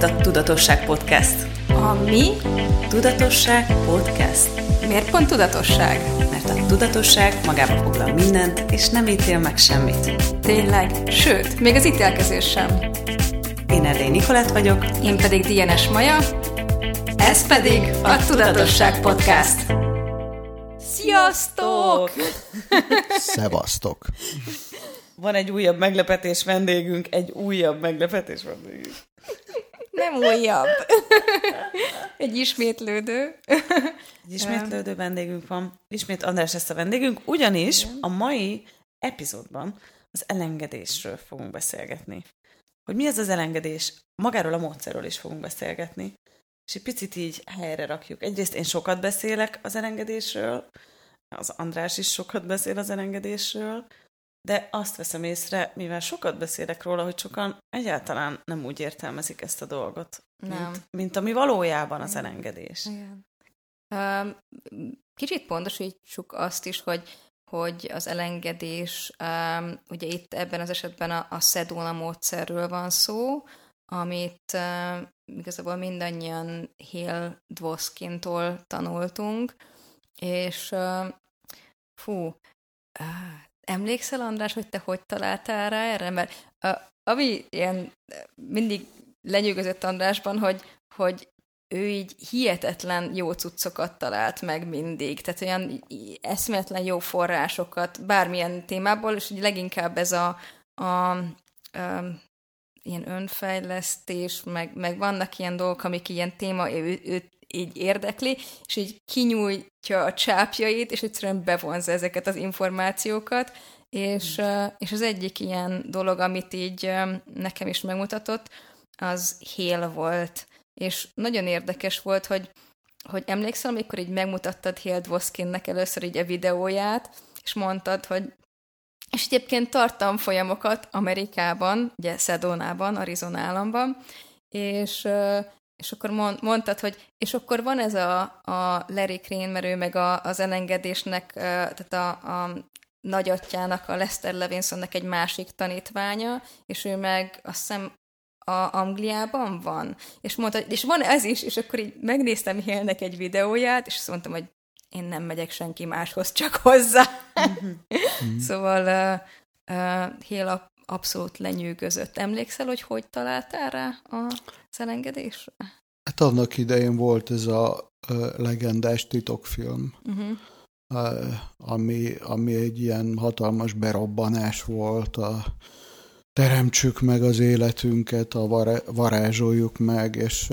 itt a Tudatosság Podcast. A mi? Tudatosság Podcast. Miért pont tudatosság? Mert a tudatosság magába foglal mindent, és nem ítél meg semmit. Tényleg, sőt, még az ítélkezés sem. Én Erdély Nikolát vagyok. Én pedig Dienes Maja. Ez pedig a Tudatosság Podcast. Sziasztok! Szevasztok! Van egy újabb meglepetés vendégünk, egy újabb meglepetés vendégünk. Nem újabb. Egy ismétlődő. Egy ismétlődő vendégünk van. Ismét András lesz a vendégünk, ugyanis a mai epizódban az elengedésről fogunk beszélgetni. Hogy mi ez az elengedés? Magáról a módszerről is fogunk beszélgetni. És egy picit így helyre rakjuk. Egyrészt én sokat beszélek az elengedésről, az András is sokat beszél az elengedésről, de azt veszem észre, mivel sokat beszélek róla, hogy sokan egyáltalán nem úgy értelmezik ezt a dolgot, Nem. Mint, mint ami valójában az elengedés. Igen. Um, kicsit pontosítsuk azt is, hogy hogy az elengedés, um, ugye itt ebben az esetben a, a Sedona módszerről van szó, amit uh, igazából mindannyian Hill Dvoskintól tanultunk, és fú, emlékszel András, hogy te hogy találtál rá erre? Mert uh, ami ilyen mindig lenyűgözött Andrásban, hogy, hogy ő így hihetetlen jó cuccokat talált meg mindig, tehát olyan eszméletlen jó forrásokat bármilyen témából, és hogy leginkább ez a, a, a ilyen önfejlesztés, meg, meg vannak ilyen dolgok, amik ilyen téma, ő, őt így érdekli, és így kinyújtja a csápjait, és egyszerűen bevonza ezeket az információkat, és, és az egyik ilyen dolog, amit így nekem is megmutatott, az Hél volt. És nagyon érdekes volt, hogy, hogy emlékszel, amikor így megmutattad Hél Dvoskinnek először így a videóját, és mondtad, hogy és egyébként tartam folyamokat Amerikában, ugye Sedonában, Arizona államban, és, és akkor mondtad, hogy és akkor van ez a, a Larry Crane, mert ő meg a, az elengedésnek, tehát a, a nagyatjának, a Lester Levinsonnak egy másik tanítványa, és ő meg azt hiszem a Angliában van. És mondta, és van ez is, és akkor így megnéztem Hélnek egy videóját, és azt mondtam, hogy én nem megyek senki máshoz, csak hozzá. Mm-hmm. szóval uh, uh, Hél abszolút lenyűgözött. Emlékszel, hogy hogy találtál rá a szelengedésre? Hát annak idején volt ez a legendás titokfilm, uh-huh. uh, ami, ami egy ilyen hatalmas berobbanás volt a teremtsük meg az életünket, a varázsoljuk meg, és,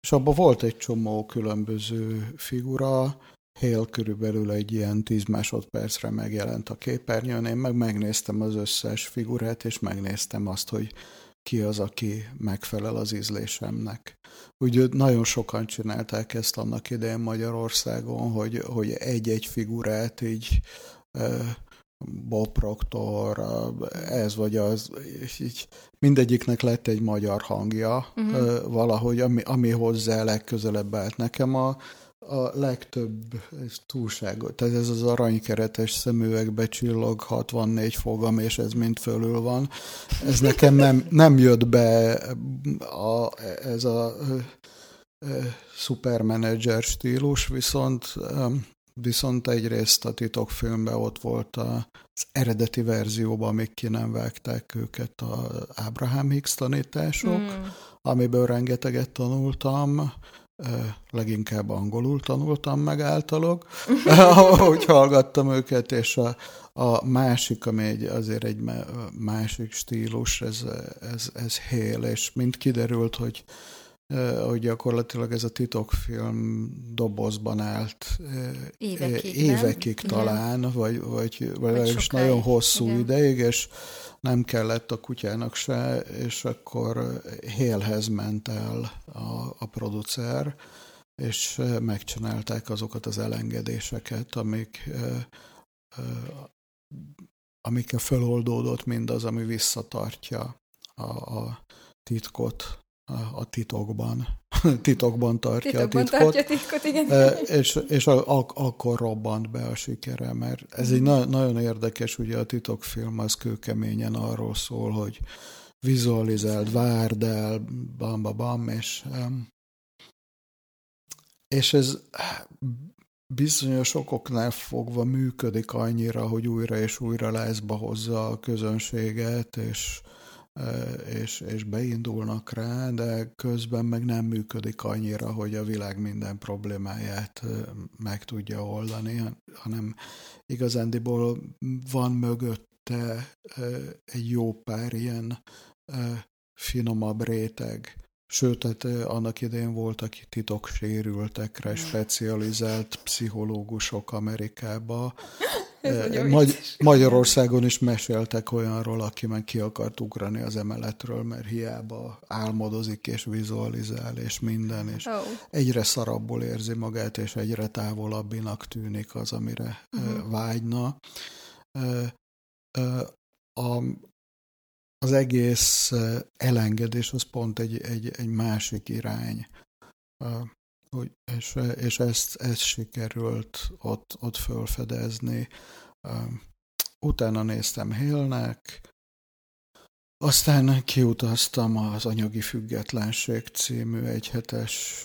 és abban volt egy csomó különböző figura, Hél körülbelül egy ilyen 10 másodpercre megjelent a képernyőn, én meg megnéztem az összes figurát, és megnéztem azt, hogy ki az, aki megfelel az ízlésemnek. Úgy nagyon sokan csinálták ezt annak idején Magyarországon, hogy, hogy egy-egy figurát így Bob Proctor, ez vagy az, így mindegyiknek lett egy magyar hangja uh-huh. valahogy, ami, ami hozzá legközelebb állt. Nekem a, a legtöbb ez túlságot, tehát ez az aranykeretes szemüvegbe csillog 64 fogam, és ez mind fölül van. Ez nekem nem, nem jött be a, ez a, a szupermenedzser stílus, viszont Viszont egyrészt a titokfilmben ott volt az eredeti verzióban, amíg ki nem vágták őket az Abraham Hicks tanítások, mm. amiből rengeteget tanultam, leginkább angolul tanultam meg általuk, ahogy hallgattam őket, és a, a másik, ami egy, azért egy másik stílus, ez, ez, ez Hél, és mind kiderült, hogy hogy gyakorlatilag ez a titokfilm dobozban állt évekig, évekig talán, Igen. vagy, vagy, vagy is nagyon hosszú Igen. ideig, és nem kellett a kutyának se, és akkor Hélhez ment el a, a producer, és megcsinálták azokat az elengedéseket, amik amikkel feloldódott mindaz, ami visszatartja a, a titkot a, titokban. titokban tartja titokban a titkot. Tartja titkot igen. És, és a, a, akkor robbant be a sikere, mert ez egy na, nagyon érdekes, ugye a titokfilm az kőkeményen arról szól, hogy vizualizáld, várd el, bam, bam, bam, és, és ez bizonyos okoknál fogva működik annyira, hogy újra és újra leszba hozza a közönséget, és, és, és beindulnak rá, de közben meg nem működik annyira, hogy a világ minden problémáját meg tudja oldani, hanem igazándiból van mögötte egy jó pár ilyen finomabb réteg. Sőt, tehát annak idején voltak titoksérültekre specializált pszichológusok Amerikába. Magy- Magyarországon is meséltek olyanról, aki meg ki akart ugrani az emeletről, mert hiába álmodozik és vizualizál és minden, és oh. egyre szarabbul érzi magát, és egyre távolabbinak tűnik az, amire uh-huh. vágyna. A, az egész elengedés az pont egy, egy, egy másik irány. Hogy, és, és ezt, ezt sikerült ott, ott fölfedezni. Utána néztem Hélnek, aztán kiutaztam az Anyagi Függetlenség című egyhetes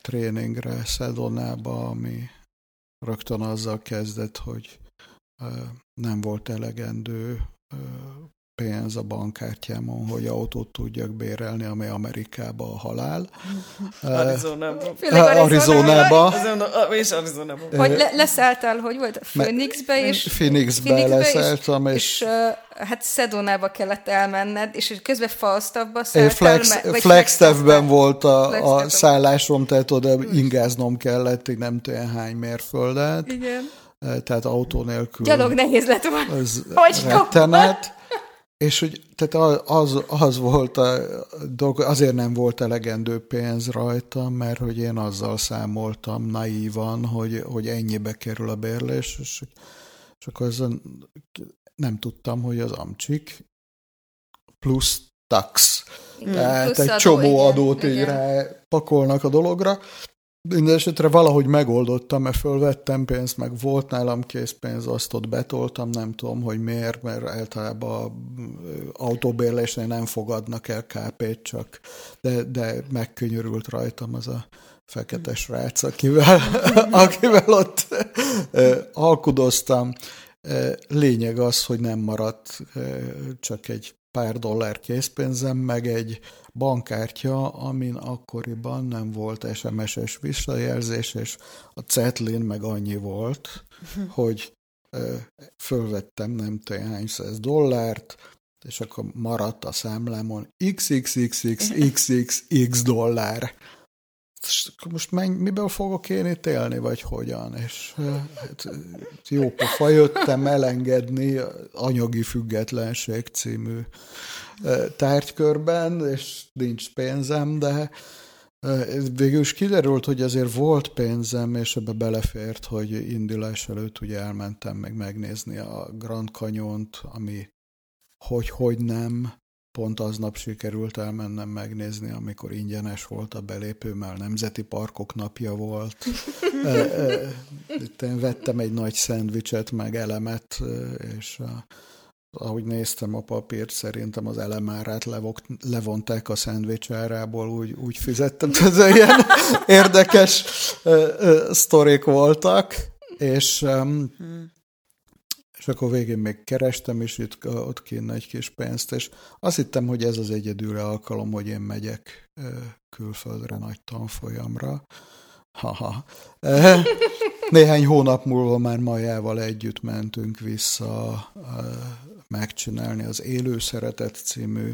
tréningre Szedonába, ami rögtön azzal kezdett, hogy nem volt elegendő pénz a bankkártyámon, hogy autót tudjak bérelni, ami Amerikába a halál. Arizonában. Arizonába. És Arizonában. Hogy le, leszálltál, hogy volt? Phoenixbe és... Phoenixbe, Phoenixbe leszálltam, és... és, és hát Szedonába kellett elmenned, és közben Falstaffba szálltál. Flex, Flagstaffben volt a, a szállásom, tehát oda ingáznom kellett, így nem tudom hány mérföldet. Igen. Tehát autó nélkül. Gyalog nehéz lett volna. Az rettenet. És hogy tehát az, az volt a dolog, azért nem volt elegendő pénz rajta, mert hogy én azzal számoltam naívan, hogy, hogy ennyibe kerül a bérlés, és, és akkor azon nem tudtam, hogy az amcsik plusz tax. Mm, Tehát egy adó, csomó igen, adót igen. így rá pakolnak a dologra, Mindenesetre valahogy megoldottam, mert fölvettem pénzt, meg volt nálam készpénz, azt ott betoltam, nem tudom, hogy miért, mert általában autóbérlésnél nem fogadnak el KP-t, csak de, de megkönyörült rajtam az a fekete srác, akivel, akivel ott alkudoztam. Lényeg az, hogy nem maradt csak egy pár dollár készpénzem, meg egy bankkártya, amin akkoriban nem volt SMS-es visszajelzés, és a Cetlin meg annyi volt, hogy ö, fölvettem nem tudom hány száz dollárt, és akkor maradt a számlámon xxxxxxx dollár most menj, miből fogok én itt élni, vagy hogyan? És hát, jó pofa jöttem elengedni anyagi függetlenség című tárgykörben, és nincs pénzem, de végül is kiderült, hogy azért volt pénzem, és ebbe belefért, hogy indulás előtt ugye elmentem meg megnézni a Grand Canyon-t, ami hogy-hogy nem pont aznap sikerült elmennem megnézni, amikor ingyenes volt a belépő, mert Nemzeti Parkok napja volt. Itt én vettem egy nagy szendvicset, meg elemet, és ahogy néztem a papírt, szerintem az elemárát levonták a szendvics árából, úgy, úgy fizettem. Ez ilyen érdekes sztorik voltak, és hmm és akkor végén még kerestem, és itt, ott kéne egy kis pénzt, és azt hittem, hogy ez az egyedül alkalom, hogy én megyek külföldre nagy tanfolyamra. Haha. Néhány hónap múlva már Majával együtt mentünk vissza megcsinálni az Élő Szeretet című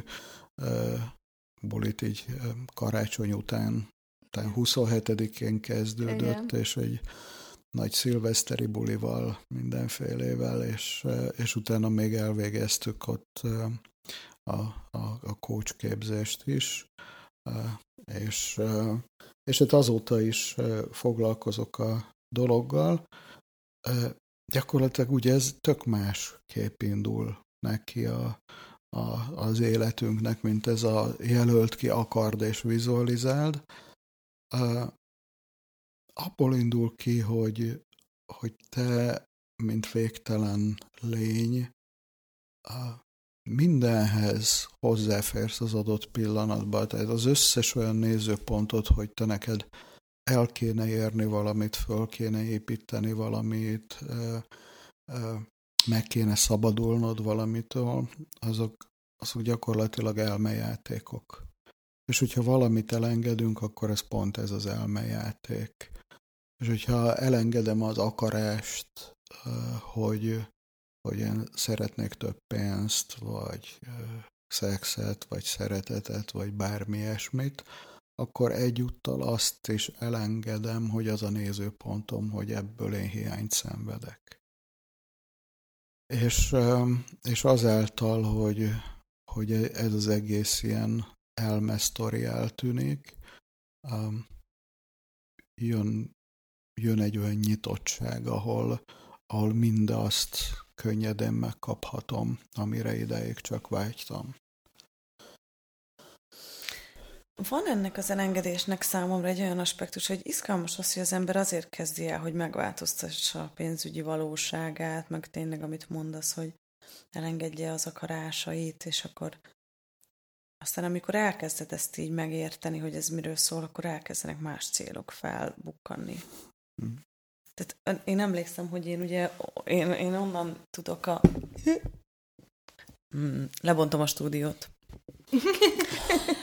bulit így karácsony után, után 27-én kezdődött, Igen. és egy nagy szilveszteri bulival, mindenfélével, és, és utána még elvégeztük ott a, a, a coach képzést is, és, és hát azóta is foglalkozok a dologgal. Gyakorlatilag ugye ez tök más kép indul neki a, a, az életünknek, mint ez a jelölt ki, akard és vizualizáld abból indul ki, hogy, hogy te, mint végtelen lény, mindenhez hozzáférsz az adott pillanatban. Tehát az összes olyan nézőpontot, hogy te neked el kéne érni valamit, föl kéne építeni valamit, meg kéne szabadulnod valamitől, azok, azok gyakorlatilag elmejátékok. És hogyha valamit elengedünk, akkor ez pont ez az elmejáték. És hogyha elengedem az akarást, hogy, hogy én szeretnék több pénzt, vagy szexet, vagy szeretetet, vagy bármi ilyesmit, akkor egyúttal azt is elengedem, hogy az a nézőpontom, hogy ebből én hiányt szenvedek. És, és azáltal, hogy, hogy ez az egész ilyen elmesztori eltűnik, jön, jön egy olyan nyitottság, ahol, ahol mindazt könnyedén megkaphatom, amire ideig csak vágytam. Van ennek az elengedésnek számomra egy olyan aspektus, hogy izgalmas az, hogy az ember azért kezdi el, hogy megváltoztassa a pénzügyi valóságát, meg tényleg, amit mondasz, hogy elengedje az akarásait, és akkor aztán amikor elkezded ezt így megérteni, hogy ez miről szól, akkor elkezdenek más célok felbukkanni. Hmm. Tehát én emlékszem, hogy én ugye, én, én onnan tudok a... Hmm, lebontom a stúdiót.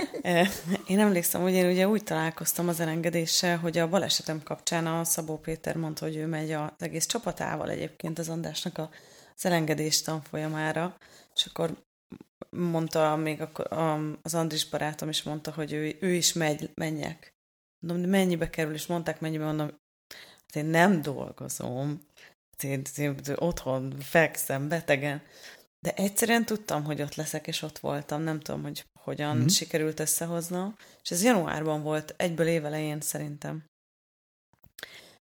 Én emlékszem, hogy én ugye úgy találkoztam az elengedéssel, hogy a balesetem kapcsán a Szabó Péter mondta, hogy ő megy az egész csapatával egyébként az Andrásnak a, az elengedés tanfolyamára, és akkor mondta még az Andris barátom is mondta, hogy ő, ő is megy, menjek. Mondom, de mennyibe kerül, és mondták mennyibe, mondom, én nem dolgozom, hát én, én otthon fekszem betegen, de egyszerűen tudtam, hogy ott leszek, és ott voltam. Nem tudom, hogy hogyan mm-hmm. sikerült összehoznom. És ez januárban volt, egyből évelején szerintem.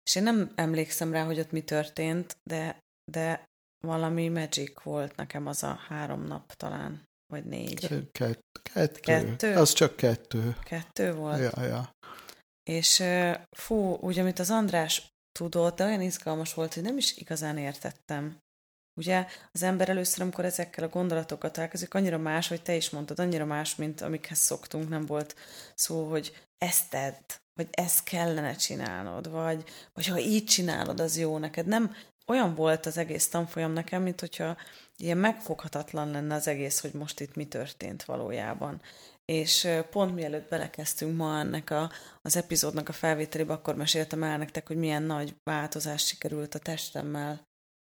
És én nem emlékszem rá, hogy ott mi történt, de, de valami magic volt nekem az a három nap talán, vagy négy. Kett, kettő. kettő. Az csak kettő. Kettő volt? Ja, ja. És fú, úgy, amit az András tudott, de olyan izgalmas volt, hogy nem is igazán értettem. Ugye az ember először, amikor ezekkel a gondolatokkal találkozik, annyira más, hogy te is mondtad, annyira más, mint amikhez szoktunk, nem volt szó, hogy ezt tedd, vagy ezt kellene csinálnod, vagy, vagy ha így csinálod, az jó neked. Nem olyan volt az egész tanfolyam nekem, mint hogyha ilyen megfoghatatlan lenne az egész, hogy most itt mi történt valójában. És pont mielőtt belekezdtünk ma ennek a, az epizódnak a felvételébe, akkor meséltem el nektek, hogy milyen nagy változás sikerült a testemmel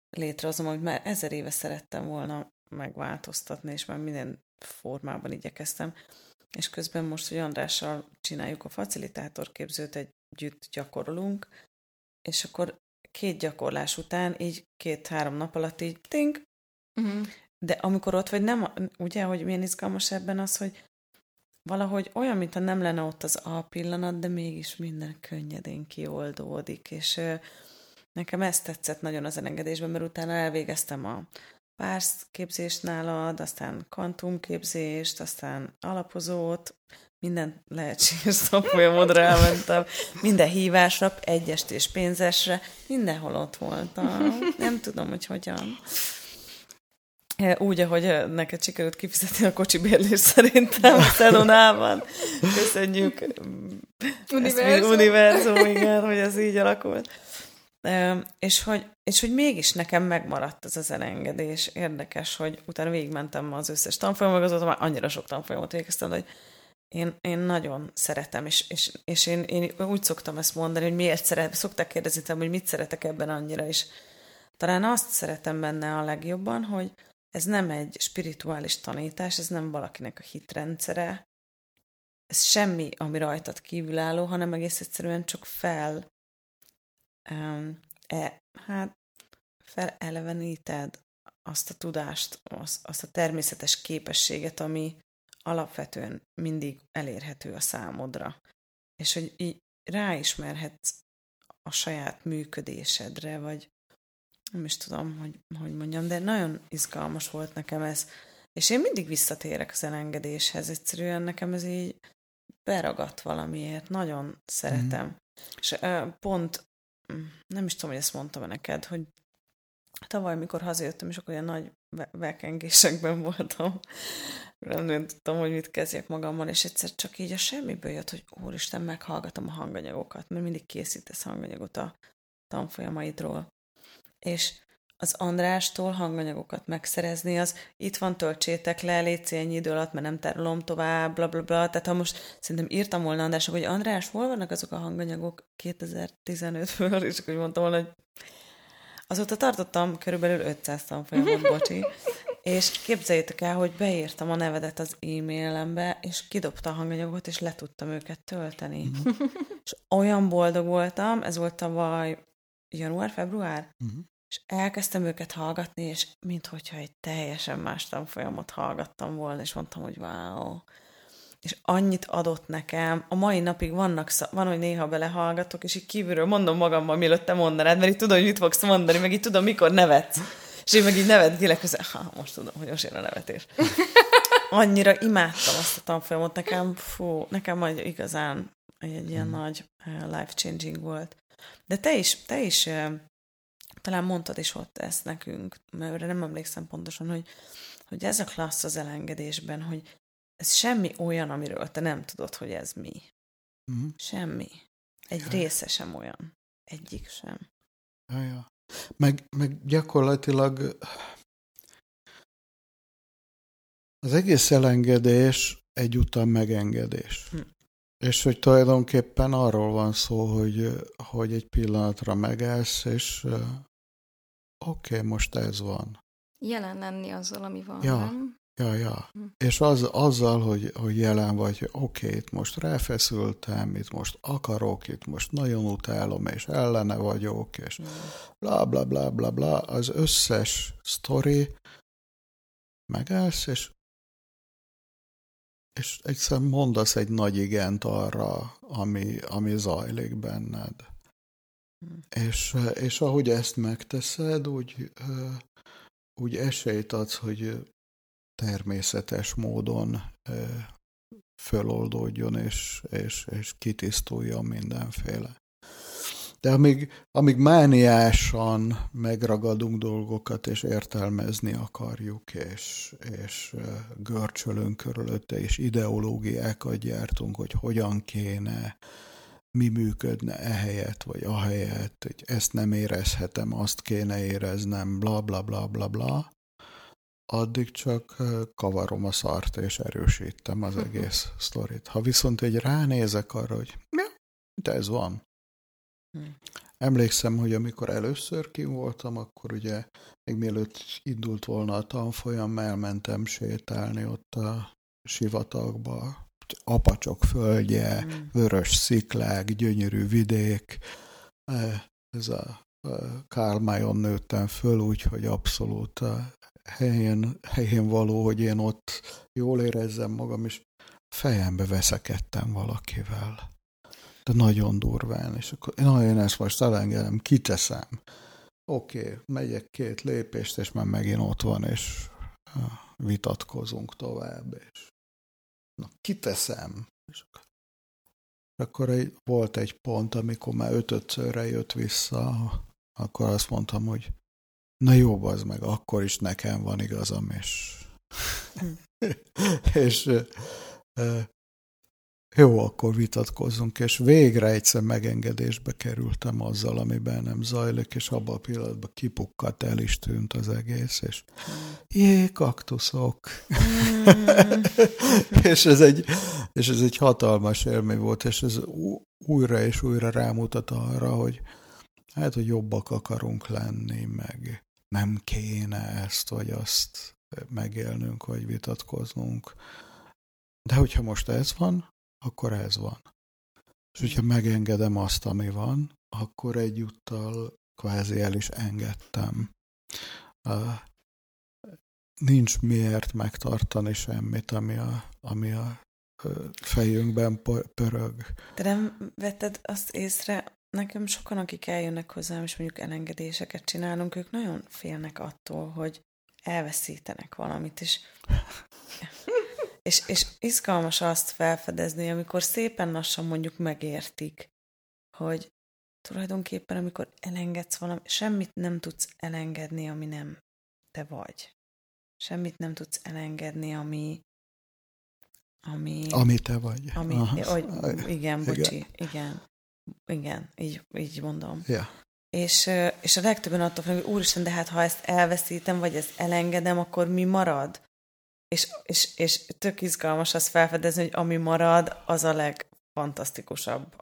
létrehozom, amit már ezer éve szerettem volna megváltoztatni, és már minden formában igyekeztem. És közben most, hogy Andrással csináljuk a facilitátorképzőt, együtt gyakorolunk, és akkor két gyakorlás után, így két-három nap alatt így ting, uh-huh. de amikor ott vagy, nem, ugye, hogy milyen izgalmas ebben az, hogy valahogy olyan, mintha nem lenne ott az a pillanat, de mégis minden könnyedén kioldódik, és Nekem ez tetszett nagyon az elengedésben, mert utána elvégeztem a pársz képzést nálad, aztán kvantumképzést, aztán alapozót, minden lehetséges szakfolyamodra elmentem, minden hívásra, egyest és pénzesre, mindenhol ott voltam. Nem tudom, hogy hogyan. Úgy, ahogy neked sikerült kifizetni a kocsi bérlés szerintem a Szelonában. Köszönjük. Univerzum. univerzum, igen, hogy ez így alakult. És hogy, és hogy mégis nekem megmaradt ez az elengedés. Érdekes, hogy utána végigmentem az összes tanfolyamot, azóta már annyira sok tanfolyamot végeztem, hogy én, én nagyon szeretem, és, és, és én, én úgy szoktam ezt mondani, hogy miért szeretem, szokták kérdezni hogy mit szeretek ebben annyira, és talán azt szeretem benne a legjobban, hogy ez nem egy spirituális tanítás, ez nem valakinek a hitrendszere, ez semmi, ami rajtad kívülálló, hanem egész egyszerűen csak fel e, hát feleleveníted azt a tudást, azt, azt a természetes képességet, ami alapvetően mindig elérhető a számodra. És hogy így ráismerhetsz a saját működésedre, vagy nem is tudom, hogy, hogy mondjam, de nagyon izgalmas volt nekem ez. És én mindig visszatérek az elengedéshez, egyszerűen nekem ez így beragadt valamiért, nagyon szeretem. Mm. És uh, pont nem is tudom, hogy ezt mondtam neked, hogy tavaly, mikor hazajöttem, és akkor olyan nagy vekengésekben voltam. Nem tudtam, hogy mit kezdjek magammal, és egyszer csak így a semmiből jött, hogy úristen, meghallgatom a hanganyagokat, mert mindig készítesz hanganyagot a tanfolyamaidról. És az Andrástól hanganyagokat megszerezni, az itt van, töltsétek le, légy ennyi idő alatt, mert nem tárolom tovább, bla, bla, bla. Tehát ha most szerintem írtam volna Andrásnak, hogy András, hol vannak azok a hanganyagok 2015-ből, és akkor mondtam volna, hogy azóta tartottam körülbelül 500 tanfolyamot, bocsi, és képzeljétek el, hogy beírtam a nevedet az e-mailembe, és kidobta a hanganyagot, és le tudtam őket tölteni. Mm. és olyan boldog voltam, ez volt tavaly január-február, mm és elkezdtem őket hallgatni, és minthogyha egy teljesen más tanfolyamot hallgattam volna, és mondtam, hogy wow. És annyit adott nekem, a mai napig vannak, van, hogy néha belehallgatok, és így kívülről mondom magammal, mielőtt te mondanád, mert így tudom, hogy mit fogsz mondani, meg így tudom, mikor nevetsz. És én meg így nevetgélek közben, ha, most tudom, hogy most jön a nevetés. Annyira imádtam azt a tanfolyamot, nekem, fú, nekem majd igazán egy ilyen hmm. nagy life-changing volt. De te is, te is talán mondtad is ott ezt nekünk, mert nem emlékszem pontosan, hogy, hogy ez a klassz az elengedésben, hogy ez semmi olyan, amiről te nem tudod, hogy ez mi. Mm. Semmi. Egy ja. része sem olyan. Egyik sem. Ja, ja. Meg, meg gyakorlatilag az egész elengedés egyúttal megengedés. Hm. És hogy tulajdonképpen arról van szó, hogy, hogy egy pillanatra megállsz, és oké, okay, most ez van. Jelen lenni azzal, ami van, ja. nem? Ja, ja. Hm. És az, azzal, hogy, hogy jelen vagy, hogy oké, okay, itt most ráfeszültem, itt most akarok, itt most nagyon utálom, és ellene vagyok, és hm. bla bla bla bla bla, az összes sztori megállsz, és és egyszerűen mondasz egy nagy igent arra, ami, ami zajlik benned. És, és ahogy ezt megteszed, úgy, úgy esélyt adsz, hogy természetes módon föloldódjon és, és, és kitisztuljon mindenféle. De amíg, amíg mániásan megragadunk dolgokat, és értelmezni akarjuk, és, és görcsölünk körülötte, és ideológiákat gyártunk, hogy hogyan kéne, mi működne ehelyett, vagy ahelyett, hogy ezt nem érezhetem, azt kéne éreznem, bla bla bla bla bla, addig csak kavarom a szart, és erősítem az egész sztorit. Ha viszont egy ránézek arra, hogy ja, ez van. Hm. Emlékszem, hogy amikor először kim voltam, akkor ugye még mielőtt indult volna a tanfolyam, elmentem sétálni ott a sivatagba, apacsok földje, mm. vörös sziklák, gyönyörű vidék. E, ez a Kálmájon nőttem föl, úgyhogy abszolút a helyén, helyén való, hogy én ott jól érezzem magam, és fejembe veszekedtem valakivel. De nagyon durván, és akkor na, én ezt most elengedem, kiteszem. Oké, okay, megyek két lépést, és már megint ott van, és vitatkozunk tovább, és na, kiteszem. És akkor egy, volt egy pont, amikor már ötötszörre jött vissza, akkor azt mondtam, hogy na jó, az meg, akkor is nekem van igazam, és, hm. és jó, akkor vitatkozzunk, és végre egyszer megengedésbe kerültem azzal, ami bennem zajlik, és abban a pillanatban kipukkadt, el is tűnt az egész, és jé, kaktuszok. Mm. és, ez egy, és ez egy hatalmas élmény volt, és ez újra és újra rámutat arra, hogy hát, hogy jobbak akarunk lenni, meg nem kéne ezt vagy azt megélnünk, vagy vitatkoznunk. De hogyha most ez van, akkor ez van. És hogyha megengedem azt, ami van, akkor egyúttal kvázi el is engedtem. Nincs miért megtartani semmit, ami a, ami a fejünkben pörög. De nem vetted azt észre, nekem sokan, akik eljönnek hozzám, és mondjuk elengedéseket csinálunk, ők nagyon félnek attól, hogy elveszítenek valamit, és és, és izgalmas azt felfedezni, amikor szépen lassan mondjuk megértik, hogy tulajdonképpen, amikor elengedsz valami, semmit nem tudsz elengedni, ami nem te vagy. semmit nem tudsz elengedni, ami ami... Ami te vagy. Ami, hogy, igen, bocsi, igen. igen. Igen, így, így mondom. Yeah. És, és a legtöbben attól félnek, hogy úristen, de hát ha ezt elveszítem, vagy ezt elengedem, akkor mi marad? És, és, és tök izgalmas azt felfedezni, hogy ami marad, az a legfantasztikusabb.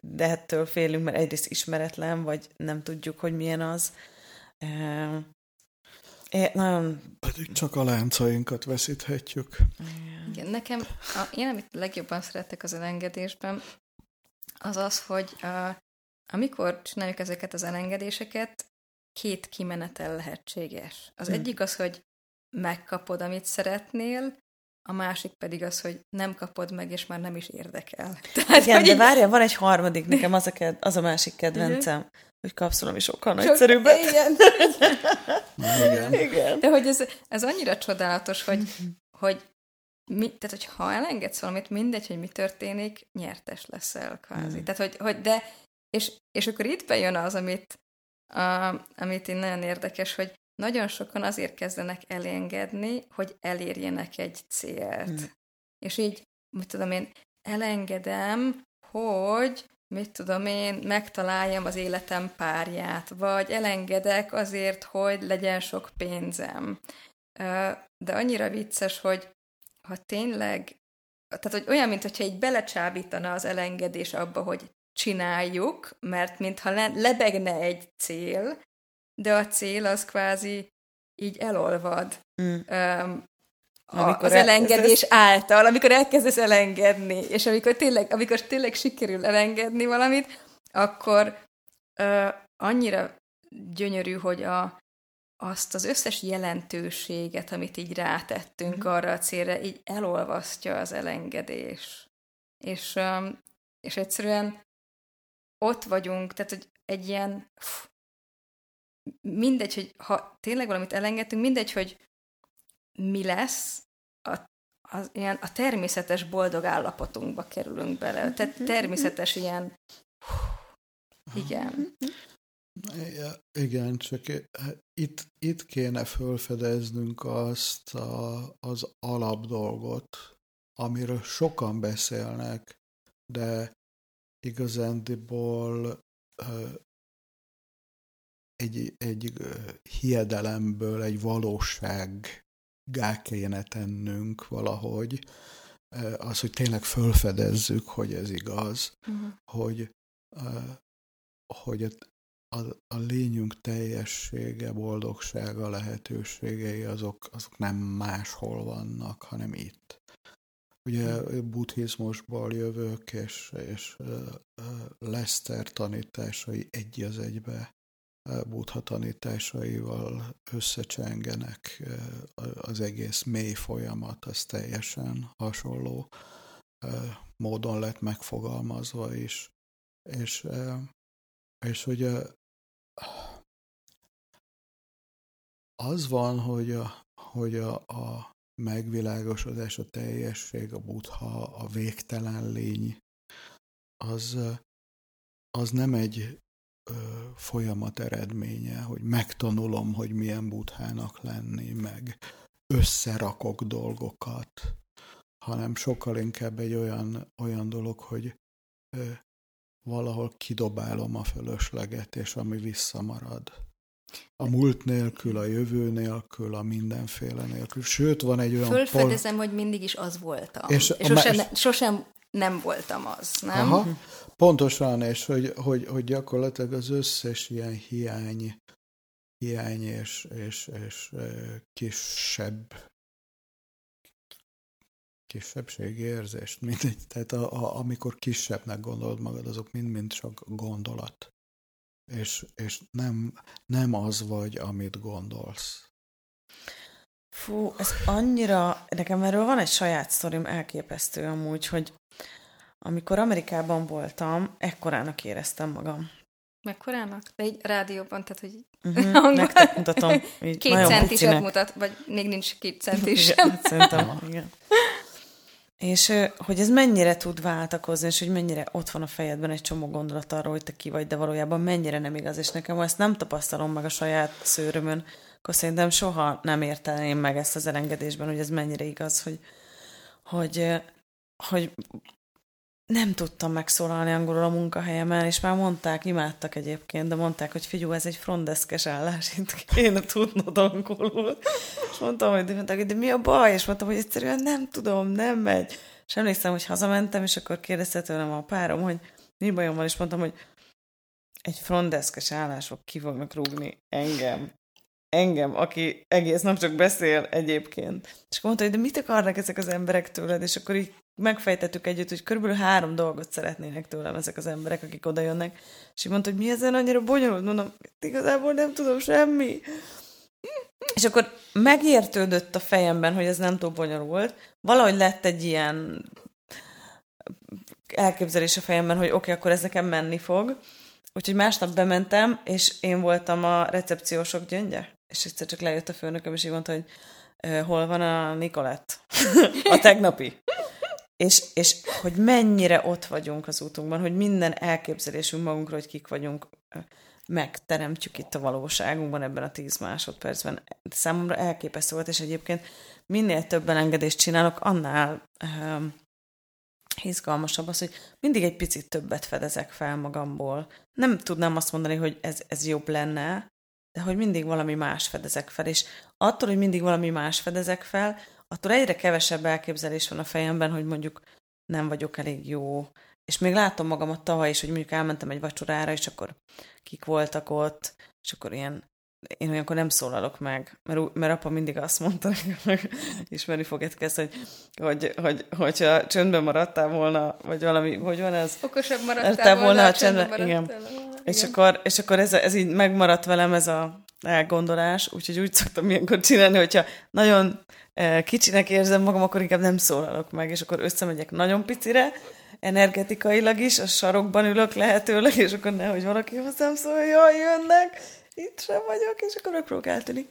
De ettől félünk, mert egyrészt ismeretlen, vagy nem tudjuk, hogy milyen az. É, nagyon... Pedig csak a láncainkat veszíthetjük. Igen, nekem, a, én amit legjobban szeretek az elengedésben, az az, hogy a, amikor csináljuk ezeket az elengedéseket, két kimenetel lehetséges. Az hmm. egyik az, hogy megkapod, amit szeretnél, a másik pedig az, hogy nem kapod meg, és már nem is érdekel. Tehát, Igen, de így... várja, van egy harmadik, nekem az a, ked, az a másik kedvencem, hogy kapszul, ami sokkal Sok, nagyszerűbbet. Igen. igen. igen. De hogy ez, ez annyira csodálatos, hogy, hogy mi, tehát, hogy ha elengedsz valamit, mindegy, hogy mi történik, nyertes leszel kvázi. Mm. Tehát, hogy, hogy de, és, és akkor itt bejön az, amit, a, amit én nagyon érdekes, hogy nagyon sokan azért kezdenek elengedni, hogy elérjenek egy célt. Mm. És így, mit tudom én, elengedem, hogy mit tudom én, megtaláljam az életem párját, vagy elengedek azért, hogy legyen sok pénzem. De annyira vicces, hogy ha tényleg, tehát hogy olyan, mintha egy belecsábítana az elengedés abba, hogy csináljuk, mert mintha le, lebegne egy cél, de a cél az kvázi így elolvad. Mm. Um, amikor az elengedés el, által, amikor elkezdesz elengedni, és amikor tényleg, amikor tényleg sikerül elengedni valamit, akkor uh, annyira gyönyörű, hogy a, azt az összes jelentőséget, amit így rátettünk mm. arra a célra, így elolvasztja az elengedés. És, um, és egyszerűen ott vagyunk, tehát hogy egy ilyen mindegy, hogy ha tényleg valamit elengedtünk, mindegy, hogy mi lesz, a, az, ilyen, a természetes boldog állapotunkba kerülünk bele. Tehát természetes ilyen igen. Igen, csak itt, itt kéne felfedeznünk azt a, az alapdolgot, amiről sokan beszélnek, de igazándiból egy, egy hiedelemből egy valósággá kéne tennünk valahogy, az, hogy tényleg fölfedezzük, hogy ez igaz, uh-huh. hogy, hogy a, a, a lényünk teljessége, boldogsága, lehetőségei azok, azok nem máshol vannak, hanem itt. Ugye buddhizmusból jövök, és, és Lester tanításai egy az egybe buddha tanításaival összecsengenek, az egész mély folyamat, az teljesen hasonló módon lett megfogalmazva is. És, és hogy az van, hogy a, hogy a, a megvilágosodás, a teljesség, a buddha, a végtelen lény, az, az nem egy folyamat eredménye, hogy megtanulom, hogy milyen buthának lenni, meg összerakok dolgokat, hanem sokkal inkább egy olyan, olyan dolog, hogy ö, valahol kidobálom a fölösleget, és ami visszamarad. A múlt nélkül, a jövő nélkül, a mindenféle nélkül. Sőt, van egy olyan... Fölfedezem, pol... hogy mindig is az voltam. És, és sosem, más... sosem nem voltam az, nem? Aha, pontosan, és hogy, hogy, hogy gyakorlatilag az összes ilyen hiány, hiány és, és, és kisebb kisebbségi érzést, mindegy. Tehát a, a, amikor kisebbnek gondolod magad, azok mind-mind csak gondolat. És, és nem, nem az vagy, amit gondolsz. Fú, ez annyira, nekem erről van egy saját sztorim elképesztő amúgy, hogy amikor Amerikában voltam, ekkorának éreztem magam. Mekkorának? De egy rádióban, tehát hogy uh-huh, nektek mutatom. Így két centisat mutat, vagy még nincs két centis sem. szerintem, igen. És hogy ez mennyire tud váltakozni, és hogy mennyire ott van a fejedben egy csomó gondolat arról, hogy te ki vagy, de valójában mennyire nem igaz, és nekem ezt nem tapasztalom meg a saját szőrömön, akkor szerintem soha nem érteném meg ezt az elengedésben, hogy ez mennyire igaz, hogy, hogy, hogy nem tudtam megszólalni angolul a munkahelyemen, és már mondták, imádtak egyébként, de mondták, hogy figyú, ez egy frondeszkes állás, itt kéne tudnod angolul. És mondtam, hogy de, mondták, de mi a baj? És mondtam, hogy egyszerűen nem tudom, nem megy. És emlékszem, hogy hazamentem, és akkor kérdezte tőlem a párom, hogy mi bajom van, és mondtam, hogy egy frondeszkes állások ki fognak rúgni engem. Engem, aki egész nap csak beszél egyébként. És akkor mondta, hogy de mit akarnak ezek az emberek tőled? És akkor így megfejtettük együtt, hogy körülbelül három dolgot szeretnének tőlem ezek az emberek, akik oda jönnek. És így mondta, hogy mi ezen annyira bonyolult? Mondom, igazából nem tudom semmi. És akkor megértődött a fejemben, hogy ez nem túl bonyolult. Valahogy lett egy ilyen elképzelés a fejemben, hogy oké, okay, akkor ez nekem menni fog. Úgyhogy másnap bementem, és én voltam a recepciósok gyöngye. És egyszer csak lejött a főnököm, és így mondta, hogy hol van a Nikolett? a tegnapi. És, és hogy mennyire ott vagyunk az útunkban, hogy minden elképzelésünk magunkról, hogy kik vagyunk, megteremtjük itt a valóságunkban ebben a tíz másodpercben. Számomra elképesztő volt, és egyébként minél több elengedést csinálok, annál um, izgalmasabb az, hogy mindig egy picit többet fedezek fel magamból. Nem tudnám azt mondani, hogy ez, ez jobb lenne, de hogy mindig valami más fedezek fel, és attól, hogy mindig valami más fedezek fel, attól egyre kevesebb elképzelés van a fejemben, hogy mondjuk nem vagyok elég jó. És még látom magamat tavaly is, hogy mondjuk elmentem egy vacsorára, és akkor kik voltak ott, és akkor ilyen én olyankor nem szólalok meg, mert, mert apa mindig azt mondta, ismerni fog ezt, hogy, hogy, hogy, hogyha csöndben maradtál volna, vagy valami, hogy van ez? Okosabb maradtál volna, volna csöndben, igen. igen. És akkor, és akkor ez, ez így megmaradt velem ez a elgondolás, úgyhogy úgy szoktam ilyenkor csinálni, hogyha nagyon eh, kicsinek érzem magam, akkor inkább nem szólalok meg, és akkor összemegyek nagyon picire, energetikailag is, a sarokban ülök lehetőleg, és akkor nehogy valaki hozzám szól, hogy jaj, jönnek, itt sem vagyok, és akkor megpróbálok eltűni.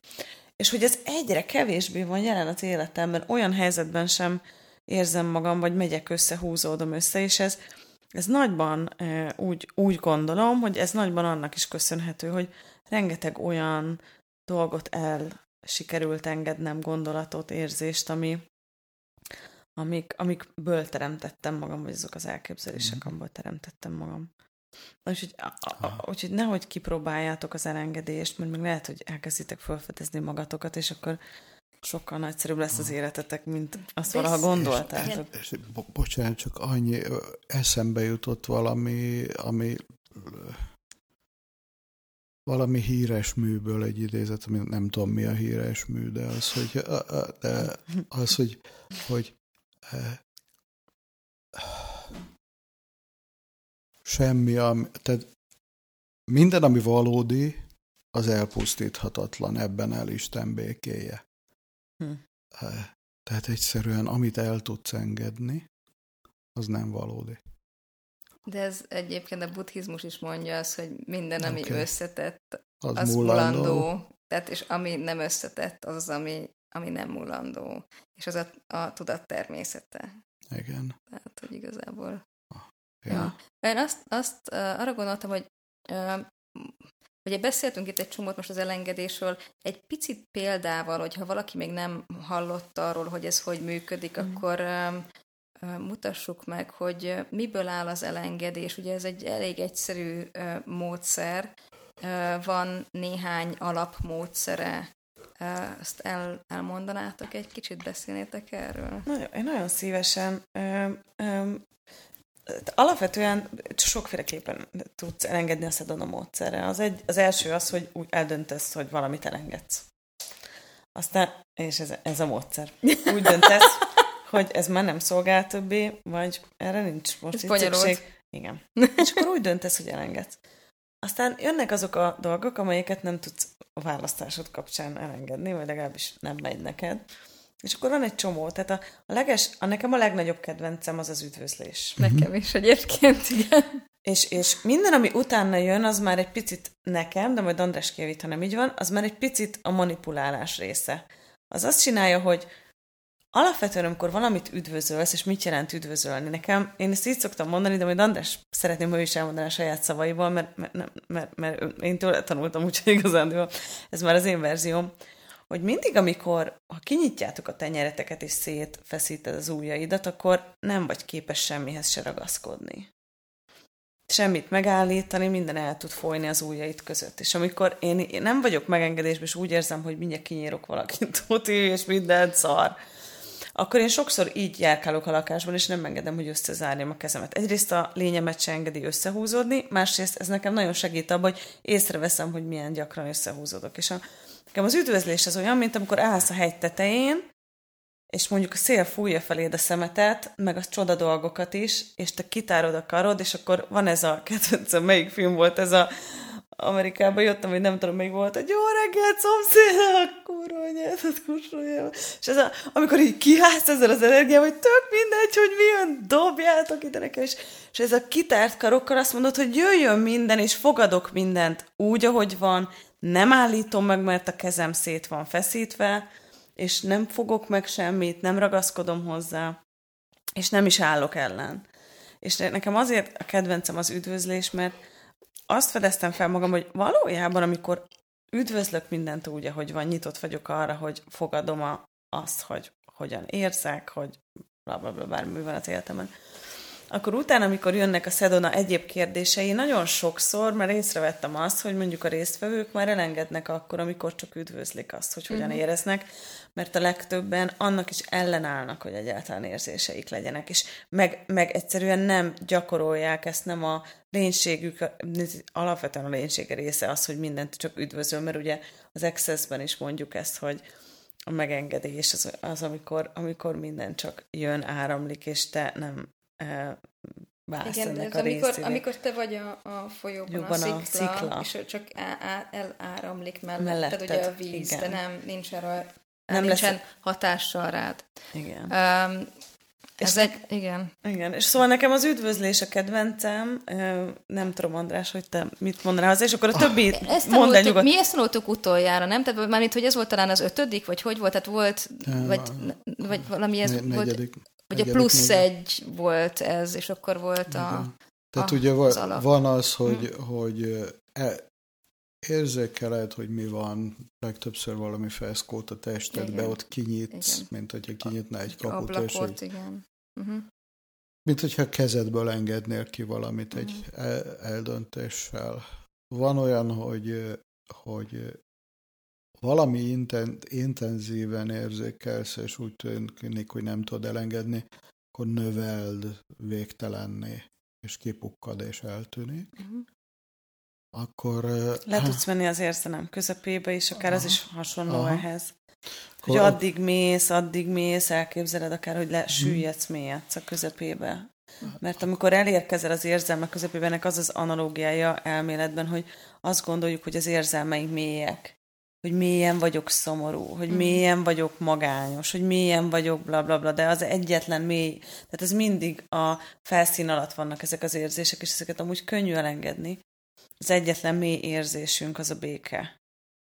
És hogy ez egyre kevésbé van jelen az életemben, olyan helyzetben sem érzem magam, vagy megyek össze, húzódom össze, és ez, ez nagyban úgy, úgy gondolom, hogy ez nagyban annak is köszönhető, hogy rengeteg olyan dolgot el sikerült engednem, gondolatot, érzést, ami, amik, amikből teremtettem magam, vagy azok az elképzelések, amiből teremtettem magam. Úgyhogy, a, a, úgyhogy nehogy kipróbáljátok az elengedést, mert még lehet, hogy elkezditek felfedezni magatokat, és akkor sokkal nagyszerűbb lesz az életetek, mint azt valaha gondoltátok. És, és, bo- bocsánat, csak annyi eszembe jutott valami, ami valami híres műből egy idézet, ami nem tudom mi a híres mű, de az, hogy, de az, hogy, hogy semmi, ami, tehát minden, ami valódi, az elpusztíthatatlan, ebben el Isten békéje. Hm. Tehát egyszerűen, amit el tudsz engedni, az nem valódi. De ez egyébként a buddhizmus is mondja azt, hogy minden, ami okay. összetett, az, az mulandó. mulandó. Tehát, és ami nem összetett, az az, ami, ami nem mulandó. És az a, a tudat természete. Igen. Tehát, hogy igazából Ja. ja. Én azt, azt arra gondoltam, hogy ugye beszéltünk itt egy csomót most az elengedésről, egy picit példával, hogyha valaki még nem hallott arról, hogy ez hogy működik, mm. akkor mutassuk meg, hogy miből áll az elengedés. Ugye ez egy elég egyszerű uh, módszer, uh, van néhány alapmódszere ezt el, elmondanátok egy kicsit, beszélnétek erről? Nagyon, én nagyon szívesen. Ö, ö, Alapvetően sokféleképpen tudsz elengedni a szedona módszerre. Az, egy, az első az, hogy úgy eldöntesz, hogy valamit elengedsz. Aztán, és ez, ez a módszer. Úgy döntesz, hogy ez már nem szolgál többé, vagy erre nincs most itt szükség. Igen. És akkor úgy döntesz, hogy elengedsz. Aztán jönnek azok a dolgok, amelyeket nem tudsz a választásod kapcsán elengedni, vagy legalábbis nem megy neked. És akkor van egy csomó. Tehát a, a leges, a nekem a legnagyobb kedvencem az az üdvözlés. Nekem is egyébként, igen. És, és minden, ami utána jön, az már egy picit nekem, de majd András kiavít, ha nem így van, az már egy picit a manipulálás része. Az azt csinálja, hogy alapvetően, amikor valamit üdvözölsz, és mit jelent üdvözölni, nekem, én ezt így szoktam mondani, de majd András szeretném, hogy ő is elmondaná a saját szavaival, mert, mert, mert, mert, mert én tőle tanultam, úgyhogy igazán ez már az én verzióm, hogy mindig, amikor ha kinyitjátok a tenyereteket és szétfeszíted az ujjaidat, akkor nem vagy képes semmihez se ragaszkodni. Semmit megállítani, minden el tud folyni az ujjait között. És amikor én, én nem vagyok megengedésben, és úgy érzem, hogy mindjárt kinyírok valakit, tuti, és minden szar, akkor én sokszor így járkálok a lakásban, és nem engedem, hogy összezárjam a kezemet. Egyrészt a lényemet se engedi összehúzódni, másrészt ez nekem nagyon segít abban, hogy észreveszem, hogy milyen gyakran összehúzódok. És a, nekem az üdvözlés az olyan, mint amikor állsz a hegy tetején, és mondjuk a szél fújja feléd a szemetet, meg a csoda dolgokat is, és te kitárod a karod, és akkor van ez a kedvencem, melyik film volt ez a Amerikába jöttem, hogy nem tudom, még volt, hogy jó reggelt, szomszéd, kurva anyádat kursolja. És ez a, amikor így kiházt ezzel az energiával, hogy tök mindegy, hogy milyen dobjátok ide nekem, és, és ez a kitárt karokkal azt mondod, hogy jöjjön minden, és fogadok mindent úgy, ahogy van, nem állítom meg, mert a kezem szét van feszítve, és nem fogok meg semmit, nem ragaszkodom hozzá, és nem is állok ellen. És nekem azért a kedvencem az üdvözlés, mert azt fedeztem fel magam, hogy valójában, amikor üdvözlök mindent úgy, ahogy van, nyitott vagyok arra, hogy fogadom a, azt, hogy hogyan érzek, hogy bla bla bla, bármi van az életemben, akkor utána, amikor jönnek a Szedona egyéb kérdései, nagyon sokszor már észrevettem azt, hogy mondjuk a résztvevők már elengednek akkor, amikor csak üdvözlik azt, hogy hogyan mm-hmm. éreznek, mert a legtöbben annak is ellenállnak, hogy egyáltalán érzéseik legyenek, és meg, meg egyszerűen nem gyakorolják ezt, nem a lénységük, alapvetően a lénysége része az, hogy mindent csak üdvözöl, mert ugye az Access-ben is mondjuk ezt, hogy a megengedés az, az amikor, amikor minden csak jön, áramlik, és te nem válsz Igen, ennek a amikor, amikor te vagy a, a folyóban, a szikla, a szikla, és csak eláramlik melletted, melletted ugye a víz, igen. de nem nincs erre, nem nincsen lesz... hatással rád. Igen. Um, ez egy, igen. Igen, és szóval nekem az üdvözlés a kedvencem, nem tudom, András, hogy te mit mondanál hozzá, és akkor a többi ezt mondd el nyugodt. Mi ezt tanultuk utoljára, nem? Tehát mármint, hogy ez volt talán az ötödik, vagy hogy volt? Tehát volt, vagy, vagy valami ez ne, volt. A plusz még. egy volt ez, és akkor volt a, Tehát a, ugye az van, van az, hogy, hm. hogy e, érzékeled, hogy mi van, legtöbbször valami feszkót a testedbe, igen. ott kinyitsz, igen. mint hogyha kinyitná egy kaput. Ablakot, és hogy, igen. Uh-huh. Mint hogyha kezedből engednél ki valamit uh-huh. egy el, eldöntéssel. Van olyan, hogy, hogy valami inten, intenzíven érzékelsz, és úgy tűnik, hogy nem tudod elengedni, akkor növeld végtelenné, és kipukkad, és eltűnik. Uh-huh. Akkor... Le tudsz menni az érzelem közepébe, és akár aha, az is hasonló aha. ehhez. Hogy akkor... addig mész, addig mész, elképzeled akár, hogy lesüllyedsz, mhm. mélyedsz a közepébe. Mert amikor elérkezel az érzelmek közepében, az az analógiája elméletben, hogy azt gondoljuk, hogy az érzelmeink mélyek hogy mélyen vagyok szomorú, hogy mm. mélyen vagyok magányos, hogy mélyen vagyok bla bla bla, de az egyetlen mély, tehát ez mindig a felszín alatt vannak ezek az érzések, és ezeket amúgy könnyű elengedni. Az egyetlen mély érzésünk az a béke.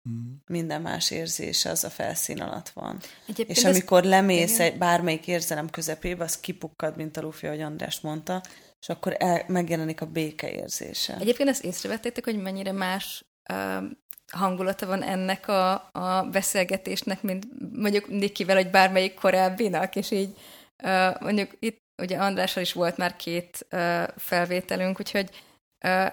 Mm. Minden más érzés az a felszín alatt van. Egyébként és amikor ez... lemész egy bármelyik érzelem közepébe, az kipukkad, mint a Luffy, ahogy András mondta, és akkor el, megjelenik a béke érzése. Egyébként ezt észrevettétek, hogy mennyire más hangulata van ennek a, a beszélgetésnek, mint mondjuk Nikivel, hogy bármelyik korábbinak, és így uh, mondjuk itt ugye Andrással is volt már két uh, felvételünk, úgyhogy uh,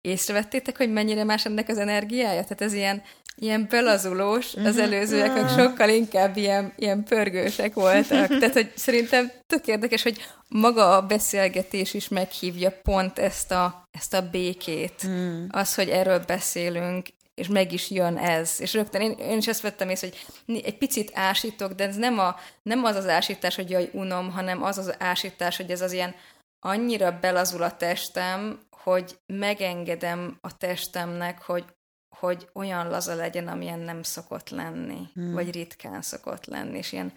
észrevettétek, hogy mennyire más ennek az energiája? Tehát ez ilyen, ilyen belazulós, az mhm. előzőek sokkal inkább ilyen, ilyen pörgősek voltak. Tehát, hogy szerintem tök érdekes, hogy maga a beszélgetés is meghívja pont ezt a, ezt a békét. Mm. Az, hogy erről beszélünk, és meg is jön ez. És rögtön én, én is ezt vettem észre, hogy egy picit ásítok, de ez nem, a, nem az az ásítás, hogy jaj, unom, hanem az az ásítás, hogy ez az ilyen annyira belazul a testem, hogy megengedem a testemnek, hogy, hogy olyan laza legyen, amilyen nem szokott lenni, hmm. vagy ritkán szokott lenni, és ilyen